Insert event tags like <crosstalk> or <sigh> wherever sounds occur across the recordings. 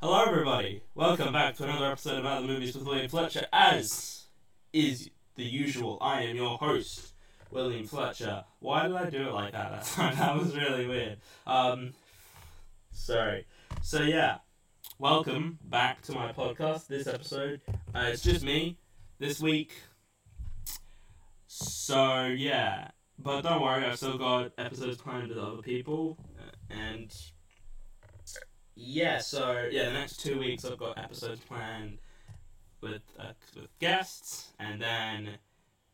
Hello, everybody. Welcome back to another episode of About the Movies with William Fletcher. As is the usual, I am your host, William Fletcher. Why did I do it like that? <laughs> that was really weird. Um, sorry. So yeah, welcome back to my podcast. This episode, uh, it's just me this week. So yeah, but don't worry, I've still got episodes planned with other people, uh, and yeah, so yeah, the next two weeks I've got episodes planned with uh, with guests, and then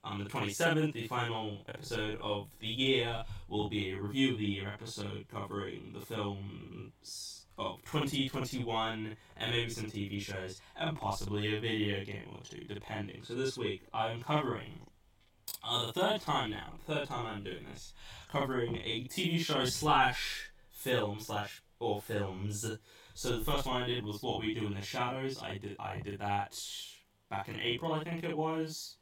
on the twenty seventh, the final episode of the year will be a review of the year episode covering the films of twenty twenty one and maybe some TV shows and possibly a video game or two, depending. So this week I'm covering. Uh, the third time now, third time I'm doing this, covering a TV show slash film slash or films. So the first one I did was What We Do in the Shadows. I did I did that back in April, I think it was.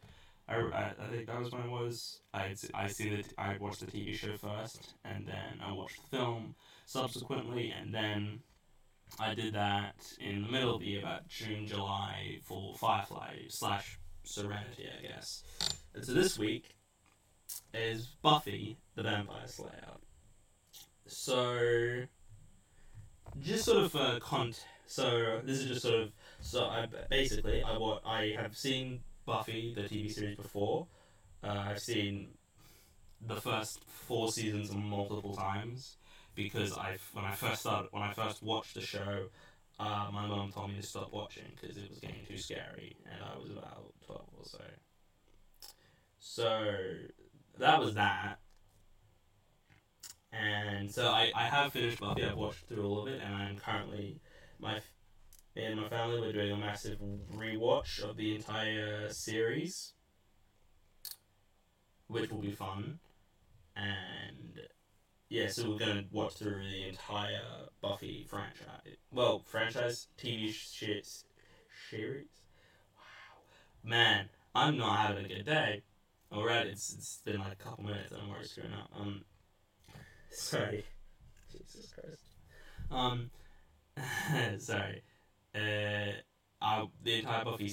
I, I, I think that was when it was. I I seen it. I watched the TV show first, and then I watched the film subsequently, and then I did that in the middle of the year, about June, July, for Firefly slash Serenity, I guess. And so this week is Buffy the Vampire Slayer. So just sort of uh, con. So this is just sort of so I basically I what I have seen Buffy the TV series before. Uh, I've seen the first four seasons multiple times because I when I first started when I first watched the show, uh, my mom told me to stop watching because it was getting too scary, and I was about twelve or so. So that was that. And so I, I have finished Buffy. I've watched through all of it, and I'm currently my me and my family we're doing a massive rewatch of the entire series, which will be fun. And yeah, so we're gonna watch through the entire Buffy franchise. Well, franchise TV shits series. Wow, man, I'm not having a good day. Alright, it's it's been like a couple minutes, and I'm already screwing up. Um. Sorry. Jesus Christ. Um, <laughs> sorry. Uh, uh, the entire Buffy,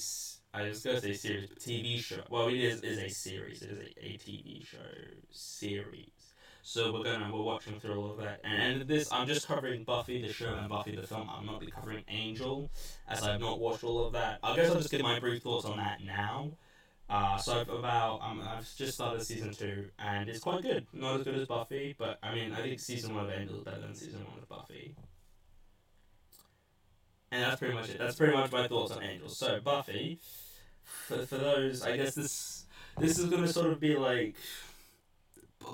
I was going to say series, but TV show. Well, it is, is a series. It is a, a TV show series. So we're gonna we're watching through all of that, and, and this I'm just covering Buffy the show and Buffy the film. I'm not be covering Angel, as I've not watched all of that. I guess I'll just give my brief thoughts on that now. Uh, so I've about um, I've just started season two, and it's quite good. Not as good as Buffy, but I mean I think season one of Angel is better than season one of Buffy. And that's pretty much it. That's pretty much my thoughts on Angel. So Buffy, for, for those, I guess this this is gonna sort of be like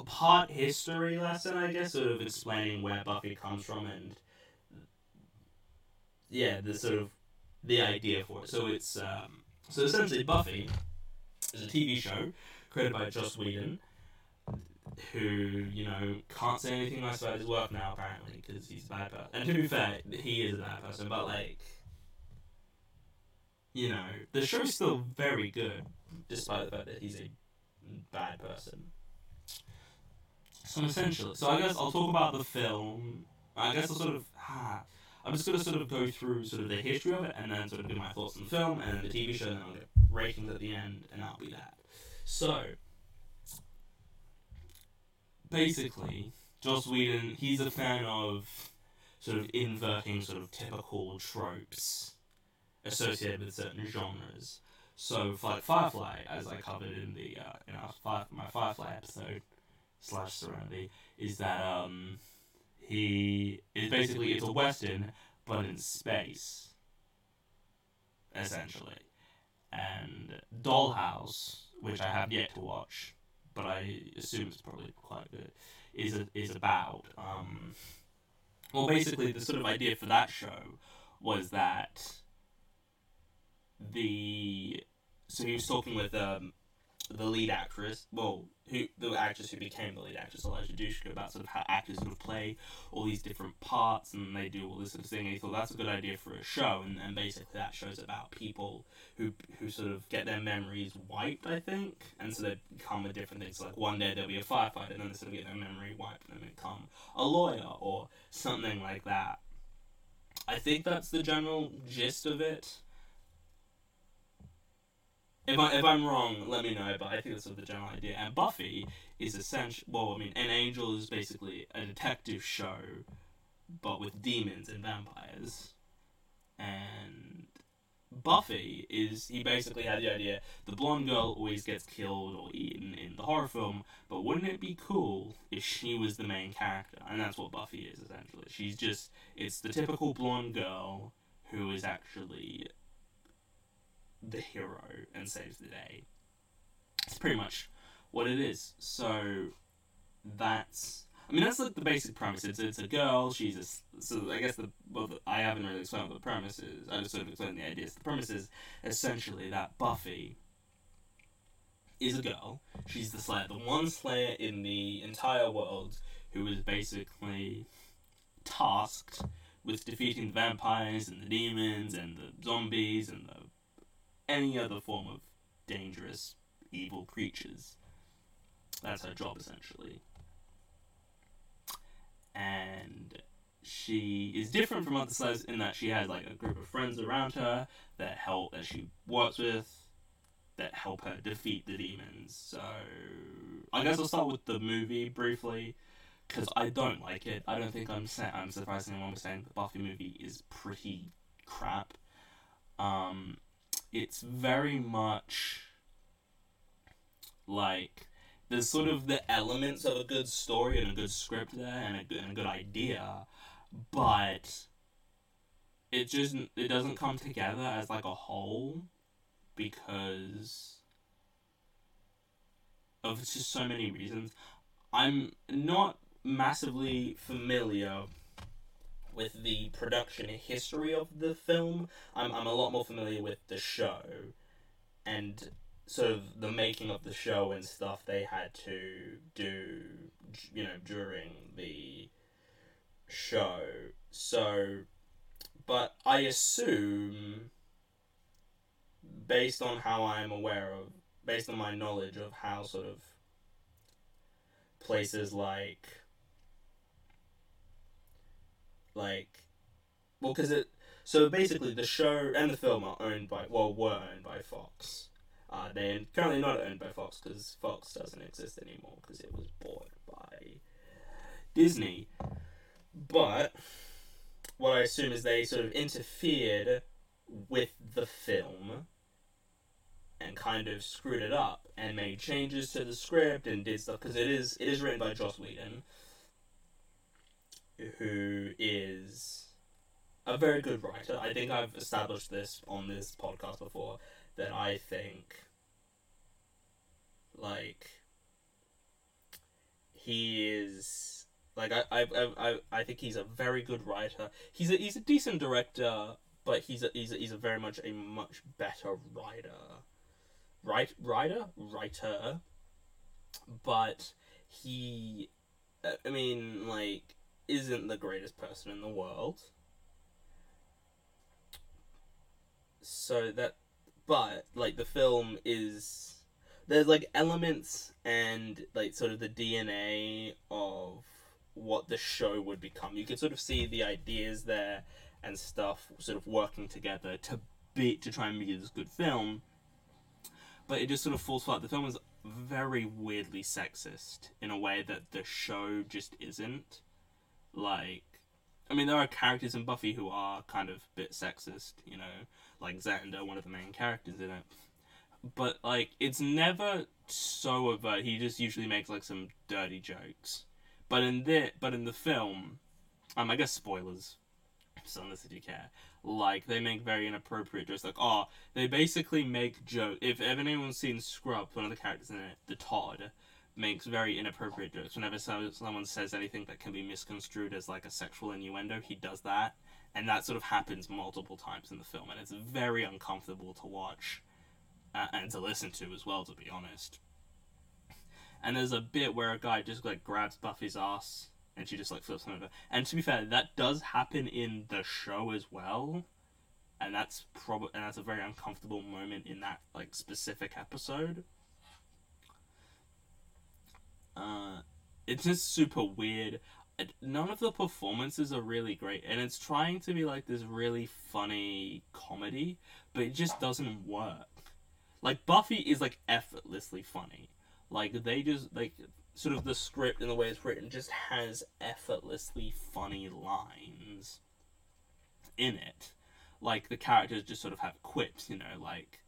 part history lesson, I guess, sort of explaining where Buffy comes from and yeah, the sort of the idea for it. So it's um, so essentially Buffy is a TV show created by Joss Whedon, who you know can't say anything nice about his work now apparently because he's a bad person. And to be fair, he is a bad person, but like. You know, the show's still very good, despite the fact that he's a bad person. So essentially, so I guess I'll talk about the film. I guess I'll sort of. Ah, I'm just gonna sort of go through sort of the history of it, and then sort of do my thoughts on the film, and the TV show, and then I'll ratings at the end, and that'll be that. So, basically, Joss Whedon, he's a fan of sort of inverting sort of typical tropes associated with certain genres. So, for like Firefly, as I covered in the uh, in our Fire, my Firefly episode slash Serenity, is that um he is basically it's a western but in space, essentially. And Dollhouse, which I have yet to watch, but I assume it's probably quite good, is a, is about um, well, basically the sort of idea for that show was that the so he was talking with um, the lead actress, well, who the actress who became the lead actress, Eliza Dushku, about sort of how actors sort of play all these different parts and they do all this sort of thing. And he thought that's a good idea for a show, and, and basically that show's about people who who sort of get their memories wiped, I think, and so they become a different thing. things. Like one day they'll be a firefighter, and then they sort of get their memory wiped and become a lawyer or something like that. I think that's the general gist of it. If, I, if I'm wrong, let me know, but I think that's the general idea. And Buffy is essential. Well, I mean, An Angel is basically a detective show, but with demons and vampires. And Buffy is. He basically had the idea the blonde girl always gets killed or eaten in the horror film, but wouldn't it be cool if she was the main character? And that's what Buffy is, essentially. She's just. It's the typical blonde girl who is actually the hero and saves the day. It's pretty much what it is. So that's I mean that's like the basic premise. It's it's a girl. She's a so I guess the well I haven't really explained what the premise is. I just sort of explained the ideas. The premise is essentially that Buffy is a girl. She's the Slayer, the one Slayer in the entire world who is basically tasked with defeating the vampires and the demons and the zombies and the any other form of dangerous, evil creatures. That's her job, essentially. And she is different from other Slayers in that she has like a group of friends around her that help that she works with that help her defeat the demons. So I guess I'll start with the movie briefly because I don't like it. I don't think I'm sa- I'm surprised anyone was saying the Buffy movie is pretty crap. Um, it's very much like there's sort of the elements of a good story and a good script there and a good, and a good idea, but it just it doesn't come together as like a whole because of just so many reasons. I'm not massively familiar with the production history of the film. I'm, I'm a lot more familiar with the show and sort of the making of the show and stuff they had to do, you know, during the show. So, but I assume, based on how I'm aware of, based on my knowledge of how sort of places like like well because it so basically the show and the film are owned by well were owned by fox. Uh, they're currently not owned by fox because fox doesn't exist anymore because it was bought by disney. But what i assume is they sort of interfered with the film and kind of screwed it up and made changes to the script and did stuff because it is it is written by joss whedon who is a very good writer. I think I've established this on this podcast before that I think like he is like I I, I, I think he's a very good writer. He's a he's a decent director, but he's a he's a, he's a very much a much better writer. Right writer writer, but he, I mean like isn't the greatest person in the world. So that, but like the film is, there's like elements and like sort of the DNA of what the show would become. You can sort of see the ideas there and stuff sort of working together to be to try and make this good film. But it just sort of falls flat. The film is very weirdly sexist in a way that the show just isn't like I mean there are characters in Buffy who are kind of a bit sexist, you know, like Xander, one of the main characters in it. But like it's never so overt. He just usually makes like some dirty jokes. But in the but in the film, um I guess spoilers. So unless if you care. Like they make very inappropriate jokes like oh they basically make joke if ever anyone's seen Scrubs, one of the characters in it, the Todd, makes very inappropriate jokes. Whenever someone says anything that can be misconstrued as like a sexual innuendo, he does that, and that sort of happens multiple times in the film, and it's very uncomfortable to watch uh, and to listen to as well, to be honest. And there's a bit where a guy just like grabs Buffy's ass, and she just like flips him over. And to be fair, that does happen in the show as well. And that's probably and that's a very uncomfortable moment in that like specific episode uh, it's just super weird. none of the performances are really great, and it's trying to be like this really funny comedy, but it just doesn't work. Like Buffy is like effortlessly funny. Like they just like sort of the script and the way it's written just has effortlessly funny lines in it. Like the characters just sort of have quips, you know, like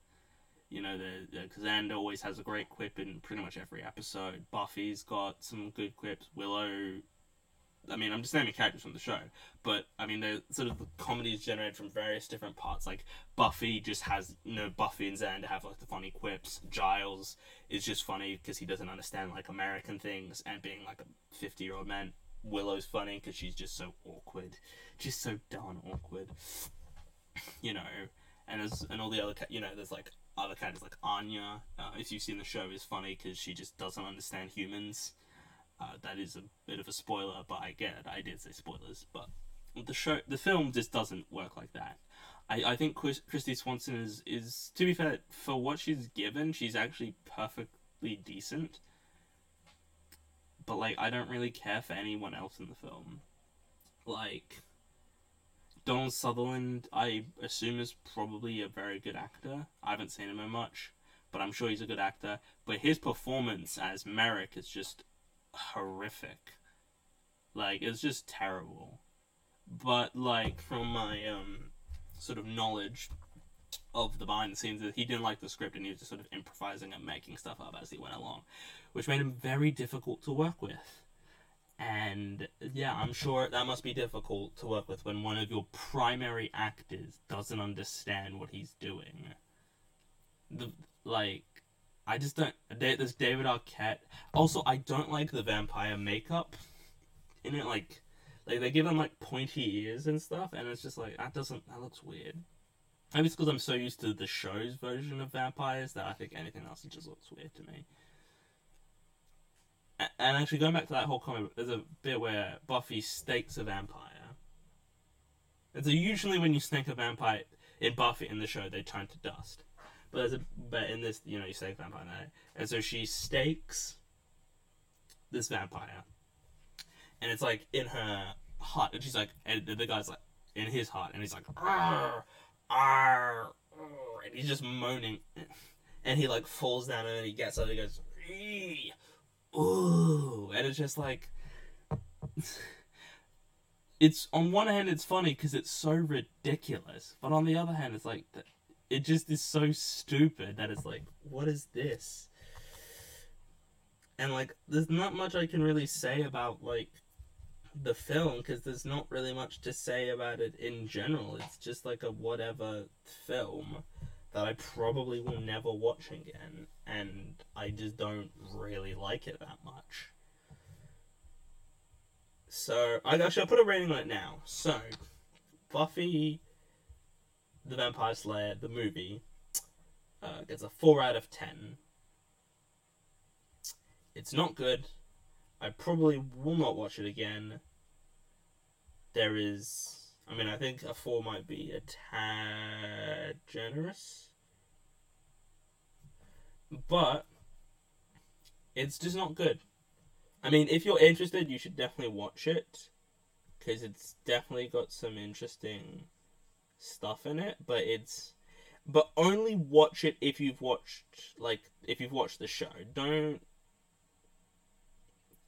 you know the, the Xander always has a great quip in pretty much every episode. Buffy's got some good quips. Willow I mean, I'm just naming characters from the show, but I mean, the sort of the comedies generated from various different parts. Like Buffy just has, you know, Buffy and Xander have like the funny quips. Giles is just funny because he doesn't understand like American things and being like a 50 year old man. Willow's funny because she's just so awkward, just so darn awkward, you know. And as and all the other, you know, there's like other characters like Anya, uh, if you've seen the show, is funny because she just doesn't understand humans. Uh, that is a bit of a spoiler, but I get it. I did say spoilers, but the show, the film just doesn't work like that. I, I think Chris, Kristy Swanson is is to be fair for what she's given, she's actually perfectly decent. But like, I don't really care for anyone else in the film. Like, Donald Sutherland, I assume is probably a very good actor. I haven't seen him in much, but I'm sure he's a good actor. But his performance as Merrick is just horrific. Like it's just terrible. But like from my um sort of knowledge of the behind the scenes that he didn't like the script and he was just sort of improvising and making stuff up as he went along, which made him very difficult to work with. And yeah, I'm sure that must be difficult to work with when one of your primary actors doesn't understand what he's doing. The like I just don't. There's David Arquette. Also, I don't like the vampire makeup in it. Like, like they give him like pointy ears and stuff, and it's just like that doesn't. That looks weird. Maybe it's because I'm so used to the show's version of vampires that I think anything else just looks weird to me. And actually, going back to that whole comment, there's a bit where Buffy stakes a vampire. And so usually when you snake a vampire in Buffy in the show, they turn to dust. But there's a but in this, you know, you stake a vampire night, and so she stakes this vampire, and it's like in her heart, and she's like, and the guy's like in his heart, and he's like, "Arr, arr, arr," and he's just moaning, and he like falls down, and then he gets up, and he goes, "Ee, it's just like. It's on one hand it's funny because it's so ridiculous, but on the other hand it's like it just is so stupid that it's like, what is this? And like, there's not much I can really say about like the film because there's not really much to say about it in general. It's just like a whatever film that I probably will never watch again, and I just don't really like it that much. So I actually I'll put a rating on it now. So Buffy the Vampire Slayer, the movie, uh, gets a 4 out of 10. It's not good. I probably will not watch it again. There is. I mean, I think a 4 might be a tad generous. But. It's just not good. I mean, if you're interested, you should definitely watch it. Because it's definitely got some interesting stuff in it, but it's but only watch it if you've watched like if you've watched the show. Don't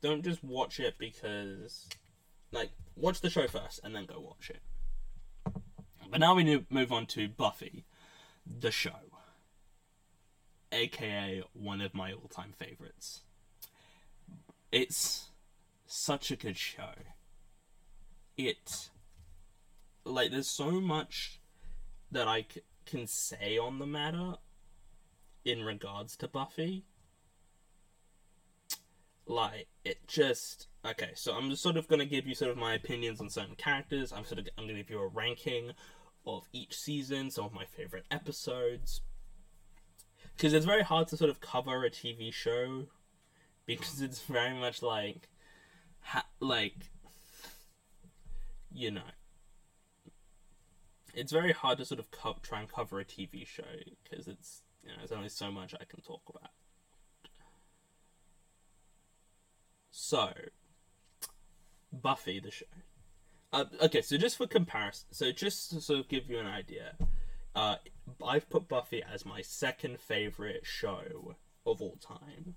don't just watch it because like watch the show first and then go watch it. But now we move on to Buffy, the show, aka one of my all-time favorites. It's such a good show. It like there's so much that I c- can say on the matter in regards to Buffy. Like it just okay. So I'm just sort of gonna give you sort of my opinions on certain characters. I'm sort of I'm gonna give you a ranking of each season, some of my favorite episodes. Because it's very hard to sort of cover a TV show because it's very much like, ha- like, you know, it's very hard to sort of co- try and cover a TV show because it's you know there's only so much I can talk about. So, Buffy the show. Uh, okay, so just for comparison, so just to sort of give you an idea, uh, I've put Buffy as my second favorite show of all time.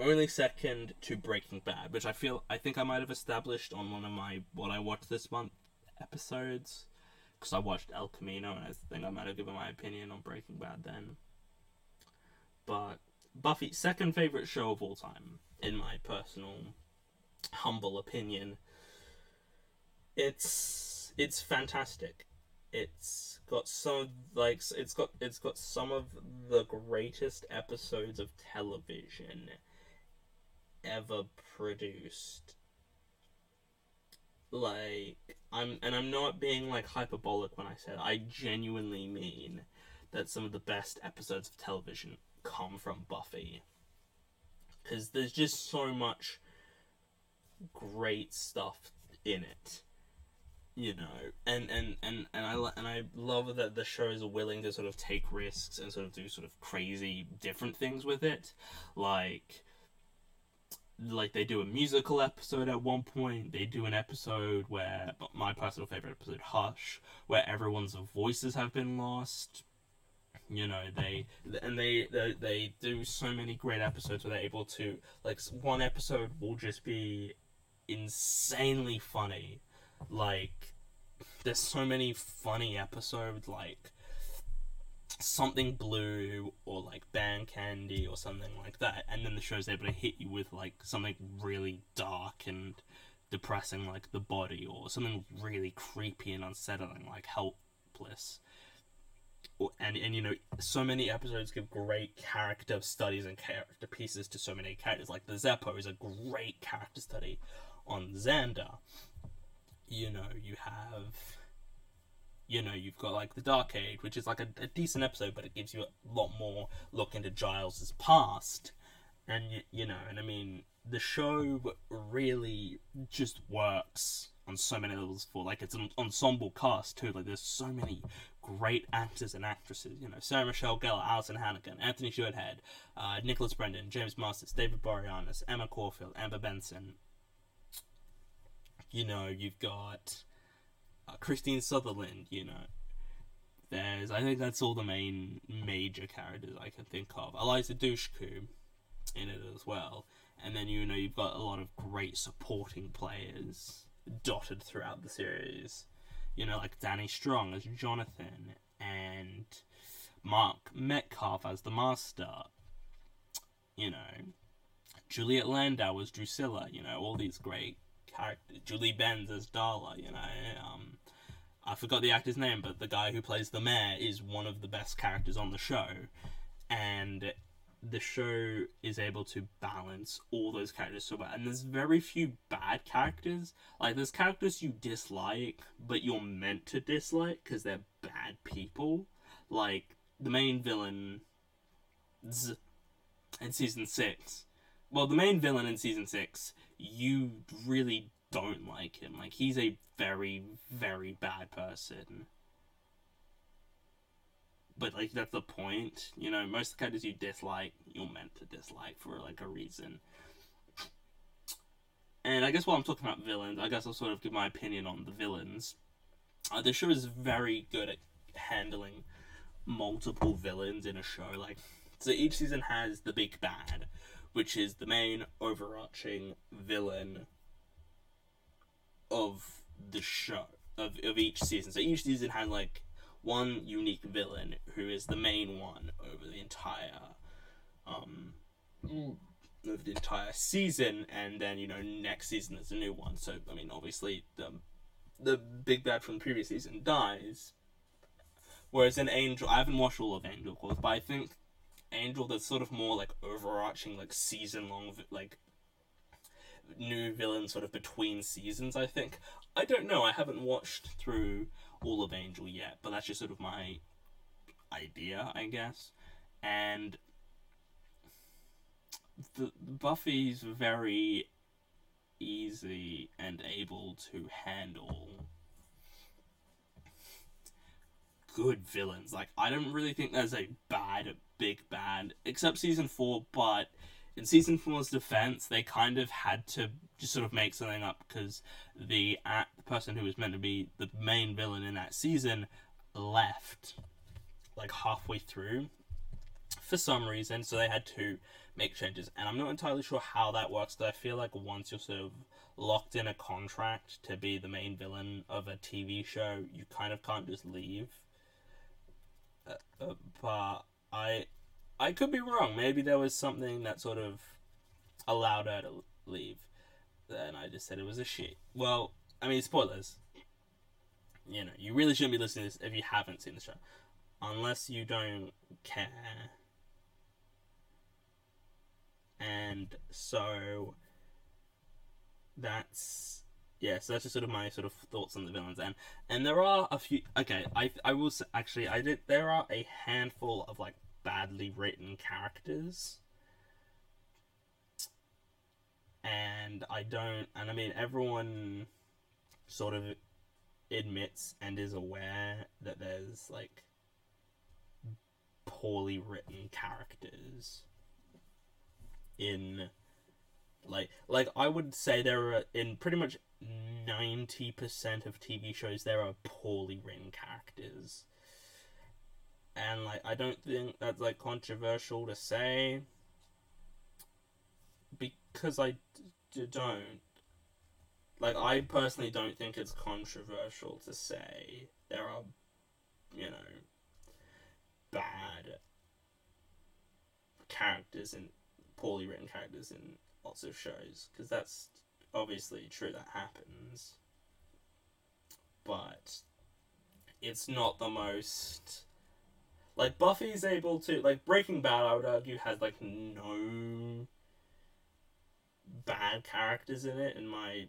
Only second to Breaking Bad, which I feel I think I might have established on one of my what I watched this month episodes, because I watched El Camino and I think I might have given my opinion on Breaking Bad then. But Buffy, second favorite show of all time, in my personal humble opinion. It's it's fantastic. It's got some like it's got it's got some of the greatest episodes of television ever produced. Like I'm and I'm not being like hyperbolic when I said I genuinely mean that some of the best episodes of television come from Buffy. Cuz there's just so much great stuff in it you know and and and and i and i love that the show is willing to sort of take risks and sort of do sort of crazy different things with it like like they do a musical episode at one point they do an episode where my personal favorite episode hush where everyone's voices have been lost. You know they and they, they they do so many great episodes where they're able to like one episode will just be insanely funny. Like there's so many funny episodes like something blue or like band candy or something like that and then the show's able to hit you with like something really dark and depressing like the body or something really creepy and unsettling like helpless. And and you know so many episodes give great character studies and character pieces to so many characters. Like the zeppo is a great character study on xander. You know you have you know you've got like the dark age which is like a, a decent episode but it gives you a lot more look into giles's past. And you, you know and i mean the show really just works on so many levels for like it's an ensemble cast too. Like there's so many great actors and actresses you know sarah michelle gellar alyson hannigan anthony stewart head uh, nicholas brendon james marsters david boreanaz emma caulfield amber benson. You know you've got Kristine Sutherland, you know. There's, I think that's all the main major characters I can think of. Eliza Dushku in it as well. And then, you know, you've got a lot of great supporting players dotted throughout the series. You know, like Danny Strong as Jonathan and Mark Metcalf as the Master. You know, Juliet Landau as Drusilla. You know, all these great characters. Julie Benz as Darla. You know, um, I forgot the actor's name, but the guy who plays the mayor is one of the best characters on the show, and the show is able to balance all those characters so well. And there's very few bad characters. Like there's characters you dislike, but you're meant to dislike because they're bad people. Like the main villain in season six. Well, the main villain in season six, you really don't like him. Like he's a very, very bad person. But like that's the point, you know. Most of the characters you dislike, you're meant to dislike for like a reason. And I guess while I'm talking about villains, I guess I'll sort of give my opinion on the villains. Uh, the show is very good at handling multiple villains in a show. Like, so each season has the big bad, which is the main overarching villain of the show of, of each season. So each season has like one unique villain who is the main one over the entire um of the entire season and then you know next season there's a new one. So I mean obviously the the big bad from the previous season dies. Whereas in Angel I haven't watched all of Angel of course, but I think Angel there's sort of more like overarching like season long like new villain sort of between seasons, I think. I don't know, I haven't watched through all of Angel yet, but that's just sort of my idea, I guess. And the Buffy's very easy and able to handle good villains. Like I don't really think there's a bad big bad except season 4, but in season four's defense, they kind of had to just sort of make something up because the uh, the person who was meant to be the main villain in that season left like halfway through for some reason, so they had to make changes. And I'm not entirely sure how that works. But I feel like once you're sort of locked in a contract to be the main villain of a TV show, you kind of can't just leave. But I, I could be wrong. Maybe there was something that sort of allowed her to leave. and I just said it was a shit. Well, I mean, spoilers. You know, you really shouldn't be listening to this if you haven't seen the show. Unless you don't care. And so that's yeah, so that's just sort of my sort of thoughts on the villains and and there are a few okay, I I will say, actually I did there are a handful of like badly written characters. And I don't and I mean everyone sort of admits and is aware that there's like poorly written characters in like like I would say there are in pretty much ninety percent of TV shows there are poorly written characters. And like I don't think that's like controversial to say. Because I don't. Like I personally don't think it's controversial to say there are you know bad characters and poorly written characters in lots of shows. Because that's obviously true that happens but it's not the most like buffy's able to like breaking bad i would argue has like no bad characters in it in my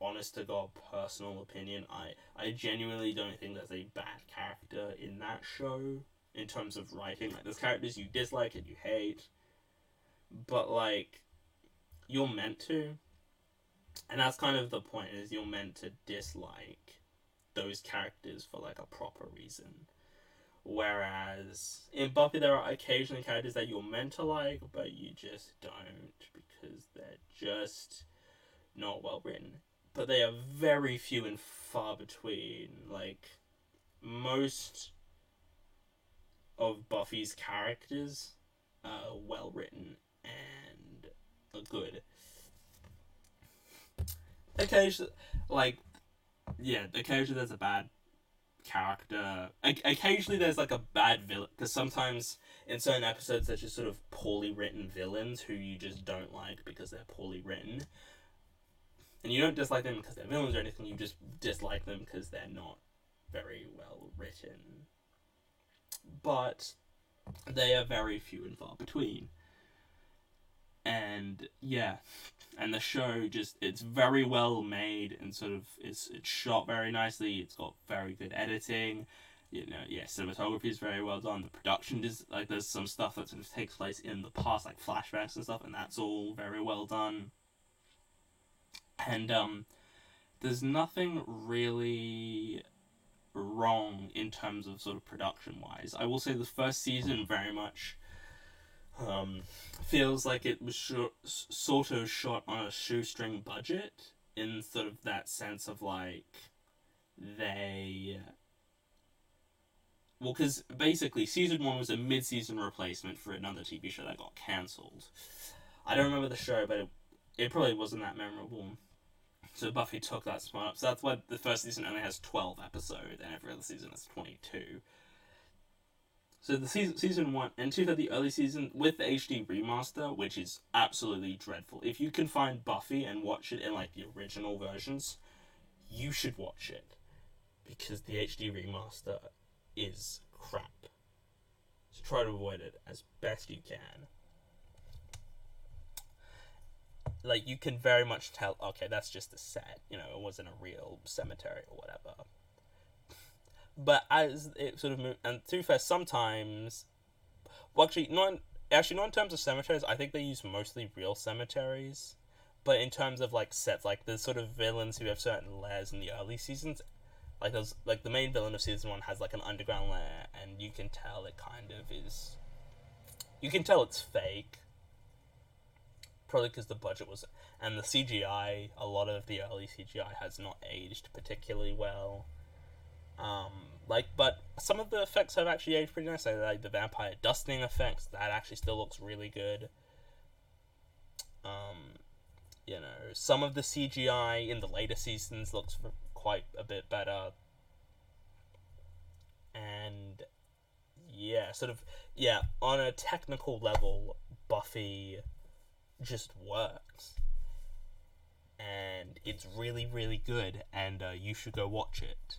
honest to god personal opinion i i genuinely don't think there's a bad character in that show in terms of writing. Like there's characters you dislike and you hate, but like you're meant to, and that's kind of the point. Is you're meant to dislike those characters for like a proper reason. Whereas in Buffy, there are occasionally characters that you're meant to like, but you just don't because they're just not well written. But they are very few and far between. Like most of Buffy's characters are well written and good. Occasionally, like, yeah, occasionally there's a bad character. O- occasionally there's like a bad villain because sometimes in certain episodes there's just sort of poorly written villains who you just don't like because they're poorly written. And you don't dislike them because they're villains or anything, you just dislike them because they're not very well written but they are very few and far between. And yeah, and the show just it's very well made and sort of it's it's shot very nicely. It's got very good editing. You know, yeah, cinematography is very well done. The production is like there's some stuff that sort of takes place in the past, like flashbacks and stuff, and that's all very well done. And um, there's nothing really wrong in terms of sort of production wise. I will say the first season very much um, feels like it was sort of shot on a shoestring budget in sort of that sense of like they. Well, because basically, season one was a mid season replacement for another TV show that got cancelled. I don't remember the show, but it, it probably wasn't that memorable. So Buffy took that spot up. So that's why the first season only has 12 episodes, and every other season has 22. So the season season one and two had the early season with the HD remaster, which is absolutely dreadful. If you can find Buffy and watch it in like the original versions, you should watch it because the HD remaster is crap. So try to avoid it as best you can like you can very much tell okay that's just a set you know it wasn't a real cemetery or whatever but as it sort of moved and to be fair sometimes well actually not actually not in terms of cemeteries i think they use mostly real cemeteries but in terms of like sets like the sort of villains who have certain layers in the early seasons like those like the main villain of season one has like an underground lair and you can tell it kind of is you can tell it's fake. Probably because the budget was and the CGI. A lot of the early CGI has not aged particularly well. Um, like, but some of the effects have actually aged pretty nice. Like the vampire dusting effects, that actually still looks really good. Um, you know, some of the CGI in the later seasons looks quite a bit better. And yeah, sort of yeah, on a technical level, Buffy just works. And it's really, really good, and uh, you should go watch it.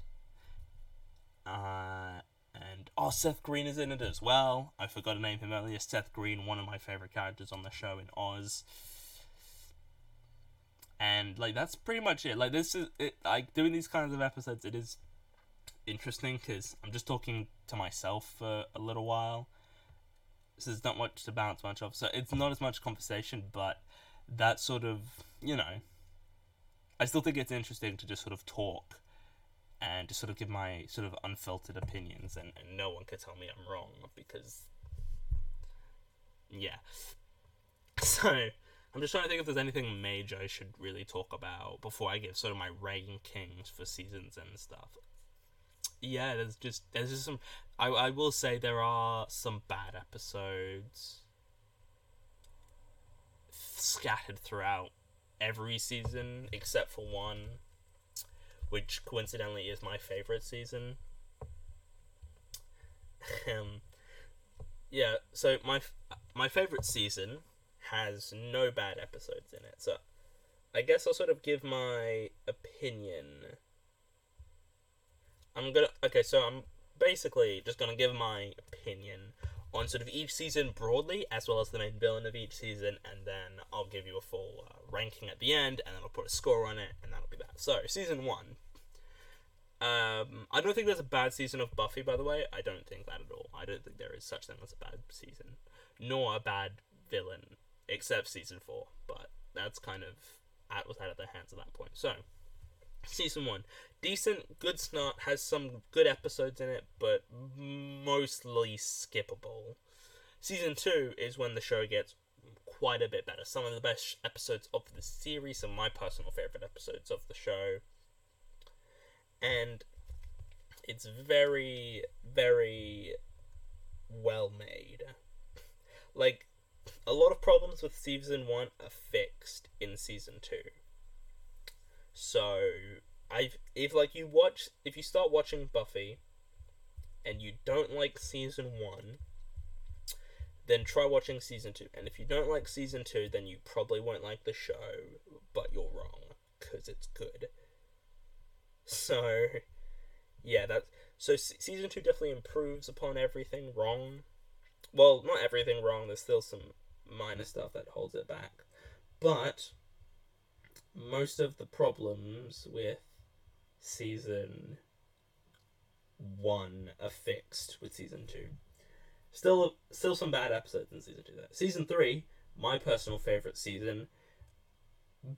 Uh, and oh, Seth Green is in it as well. I forgot to name him earlier. Seth Green, one of my favorite characters on the show in Oz. And like that's pretty much it. Like this is it. Like doing these kinds of episodes, it is interesting because I'm just talking to myself for a little while. So there's not much to bounce much off. So it's not as much conversation, but that sort of you know. I still think it's interesting to just sort of talk and to sort of give my sort of unfiltered opinions, and, and no one could tell me I'm wrong because, yeah. <laughs> So, I'm just trying to think if there's anything major I should really talk about before I give sort of my rankings for seasons and stuff. Yeah, there's just there's just some. I I will say there are some bad episodes scattered throughout every season except for one which coincidentally is my favorite season. um, yeah, so my my favorite season has no bad episodes in it. So I guess I'll sort of give my opinion. I'm gonna okay, so I'm basically just gonna give my opinion on sort of each season broadly, as well as the main villain of each season, and then I'll give you a full uh, ranking at the end, and then I'll put a score on it, and that'll be that. So, season one. Um, I don't think there's a bad season of Buffy, by the way. I don't think that at all. I don't think there is such thing as a bad season, nor a bad villain, except season four. But that's kind of out was out of their hands at that point. So, season one, decent, good start, has some good episodes in it, but mostly skippable. Season two is when the show gets quite a bit better. Some of the best episodes of the series, some of my personal favorite episodes of the show. And it's very, very well made. Like, a lot of problems with season one are fixed in season two. So, I if like you watch if you start watching Buffy and you don't like season 1, then try watching season 2. And if you don't like season 2, then you probably won't like the show, but you're wrong cuz it's good. So, yeah, that so season 2 definitely improves upon everything wrong. Well, not everything wrong. There's still some minor stuff that holds it back. But most of the problems with season one are fixed with season two. Still, still some bad episodes in season two. There. Season three, my personal favorite season,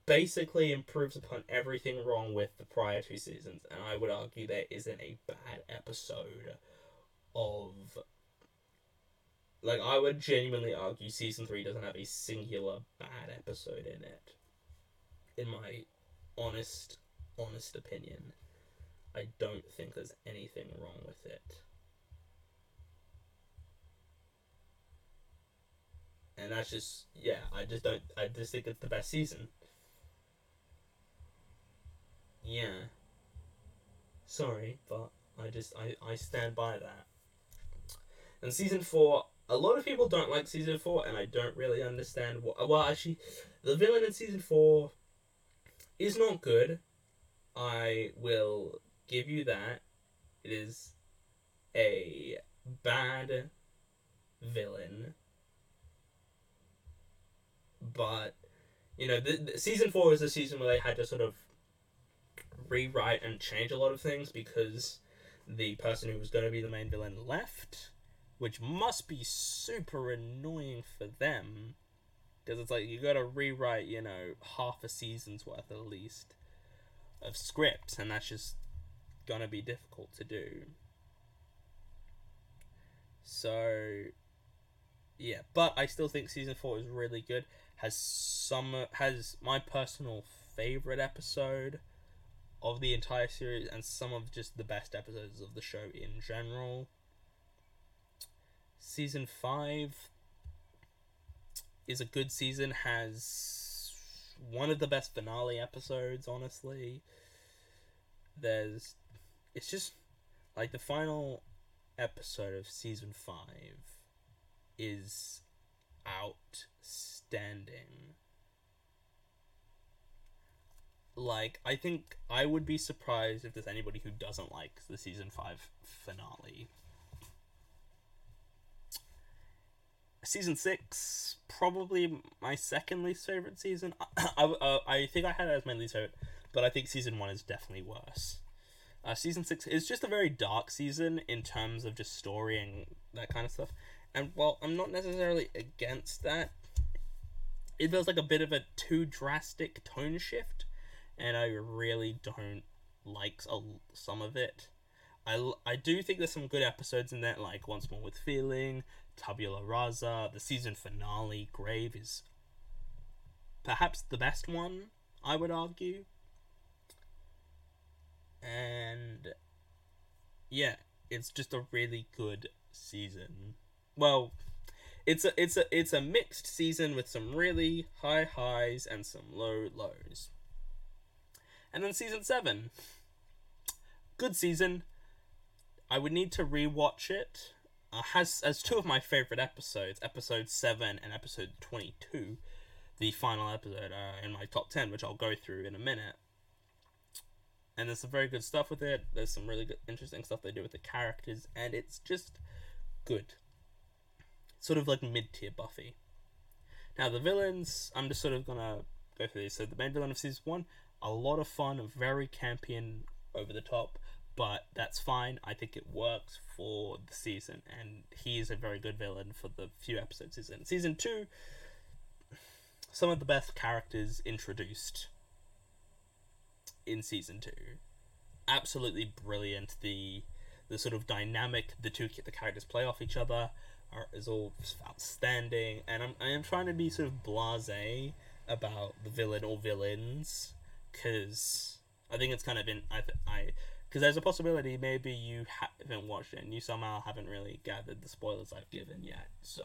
basically improves upon everything wrong with the prior two seasons, and I would argue there isn't a bad episode of. Like, I would genuinely argue season three doesn't have a singular bad episode in it. In my honest honest opinion, I don't think there's anything wrong with it. And that's just yeah, I just don't I just think it's the best season. Yeah. Sorry, but I just I, I stand by that. And season four, a lot of people don't like season four, and I don't really understand what. Well, actually, the villain in season four is not good. I will give you that. It is a bad villain. But, you know, the, the, season four is the season where they had to sort of rewrite and change a lot of things because the person who was going to be the main villain left, which must be super annoying for them. Because it's like you got to rewrite, you know, half a season's worth at least of scripts and that's just gonna be difficult to do. So, yeah, but I still think season four is really good. Has some has my personal favorite episode of the entire series and some of just the best episodes of the show in general. Season five is a good season. Has one of the best finale episodes. Honestly, there's it's just like the final episode of season five is outstanding. Like, I think I would be surprised if there's anybody who doesn't like the season 5 finale. Season 6, probably my second least favorite season. <coughs> I, uh, I think I had it as my least favorite, but I think season 1 is definitely worse. Uh, season 6 is just a very dark season in terms of just story and that kind of stuff. And while I'm not necessarily against that, it feels like a bit of a too drastic tone shift, and I really don't like a, some of it. I, I do think there's some good episodes in that, like Once More with Feeling, Tabula Rasa, the season finale, Grave is perhaps the best one, I would argue. And yeah, it's just a really good season well, it's a it's a it's a mixed season with some really high highs and some low lows. And then season 7. Good season. I would need to rewatch it. Uh, has as two of my favorite episodes, episode 7 and episode 22, the final episode uh, in my top 10, which I'll go through in a minute. And there's some very good stuff with it. There's some really good, interesting stuff they do with the characters, and it's just good sort of like mid tier Buffy. Now the villains, I'm just sort of gonna go through these. So the main villain of season one, a lot of fun, very campy and over the top, but that's fine. I think it works for the season, and he is a very good villain for the few episodes he's in. Season two, some of the best characters introduced in season two. Absolutely brilliant. The the sort of dynamic the two the characters play off each other are, is all outstanding, and I'm I am trying to be sort of blasé about the villain or villains, because I think it's kind of been I I because there's a possibility maybe you haven't watched it and you somehow haven't really gathered the spoilers I've given yet. So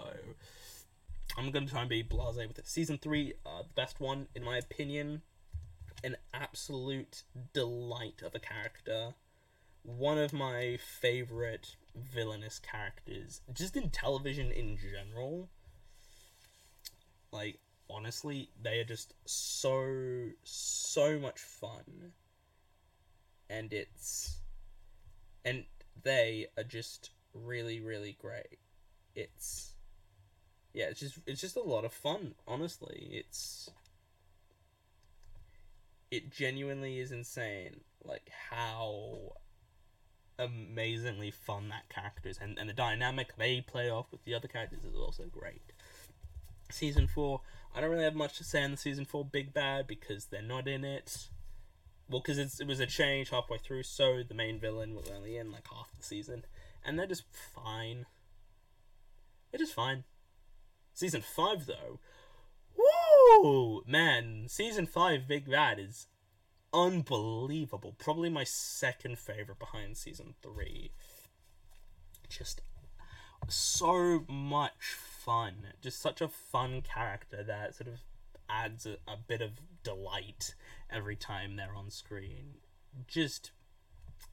I'm gonna try and be blasé with it. Season three, uh, the best one in my opinion, an absolute delight of a character. One of my favorite villainous characters, just in television in general. Like, honestly, they are just so, so much fun. And it's. And they are just really, really great. It's. Yeah, it's just it's just a lot of fun, honestly. It's it genuinely is insane like how amazingly fun that character is, and, and the dynamic they play off with the other characters is also great. Season 4, I don't really have much to say on the Season 4 Big Bad because they're not in it. Well, because it was a change halfway through, so the main villain was only in like half the season, and they're just fine. They're just fine. Season 5, though, woo! Man, Season 5 Big Bad is unbelievable. Probably my second favorite behind season three. Just so much fun. Just such a fun character that sort of adds a, a bit of delight every time they're on screen. Just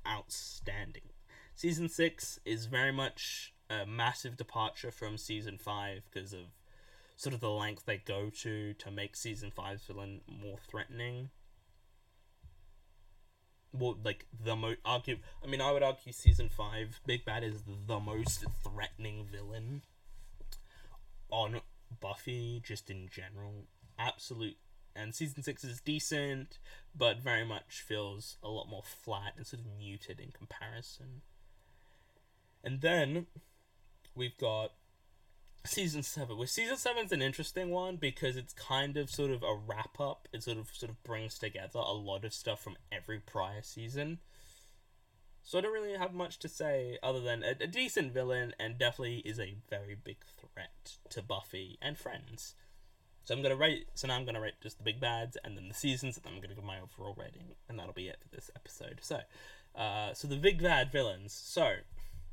outstanding. Season 6 is very much a massive departure from season 5 because of sort of the length they go to to make season 5's villain more threatening well, like the most argue. I mean, I would argue season five, Big Bad is the most threatening villain on Buffy, just in general. Absolute. And season six is decent, but very much feels a lot more flat and sort of muted in comparison. And then we've got season seven. Well, season seven's an interesting one because it's kind of sort of a wrap up. It sort of sort of brings together a lot of stuff from every prior season. So I don't really have much to say other than a, a decent villain and definitely is a very big threat to Buffy and friends. So I'm gonna rate. So now I'm gonna rate just the big bads and then the seasons, and then I'm gonna give my overall rating, and that'll be it for this episode. So, uh, so the big bad villains. So,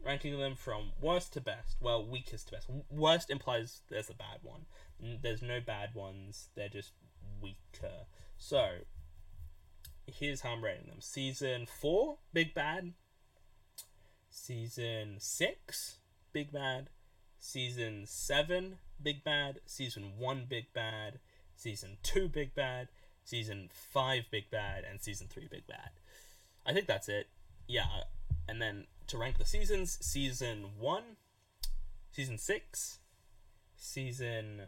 ranking them from worst to best. Well, weakest to best. Worst implies there's a bad one. There's no bad ones. They're just weaker. So, here's how I'm rating them. Season four, big bad. Season six, big bad. Season seven, big bad. Season one, big bad. Season two, big bad. Season five, big bad, and season three, big bad. I think that's it. Yeah, uh, and then to rank the seasons, season one, season six, season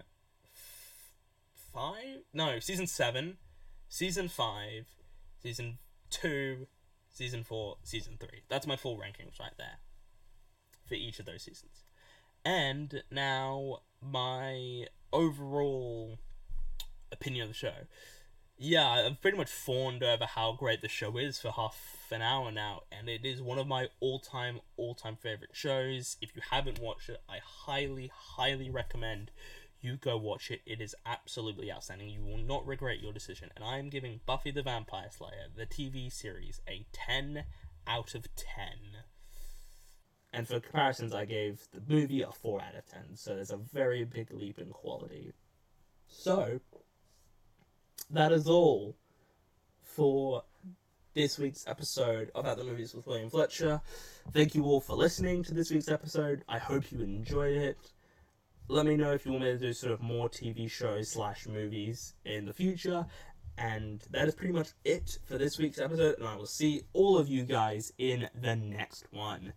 f- five. No, season seven, season five, season two, season four, season three. That's my full rankings right there for each of those seasons. And now my overall opinion of the show. Yeah, I've pretty much fawned over how great the show is for half an hour now, and it is one of my all-time, all-time favorite shows. If you haven't watched it, I highly, highly recommend you go watch it. It is absolutely outstanding. You will not regret your decision. And I am giving Buffy the Vampire Slayer, the TV series, a 10 out of 10. And for comparisons, I gave the movie a 4 out of 10. So there's a very big leap in quality. So, that is all for this week's episode of At the Movies with William Fletcher. Thank you all for listening to this week's episode. I hope you enjoyed it. Let me know if you want me to do sort of more TV shows slash movies in the future. And that is pretty much it for this week's episode. And I will see all of you guys in the next one.